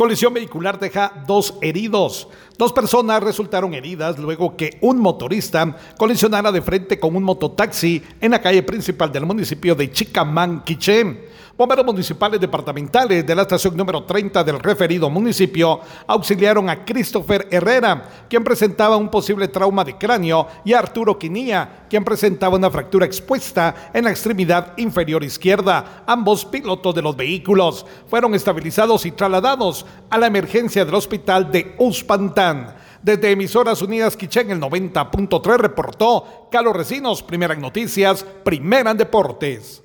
Colisión vehicular deja dos heridos. Dos personas resultaron heridas luego que un motorista colisionara de frente con un mototaxi en la calle principal del municipio de Chicamán, Quiché. Bomberos municipales departamentales de la estación número 30 del referido municipio auxiliaron a Christopher Herrera, quien presentaba un posible trauma de cráneo, y a Arturo Quinía, quien presentaba una fractura expuesta en la extremidad inferior izquierda. Ambos pilotos de los vehículos fueron estabilizados y trasladados a la emergencia del hospital de Uspantán. Desde Emisoras Unidas Quichén, el 90.3 reportó Carlos Recinos, primera en noticias, primera en deportes.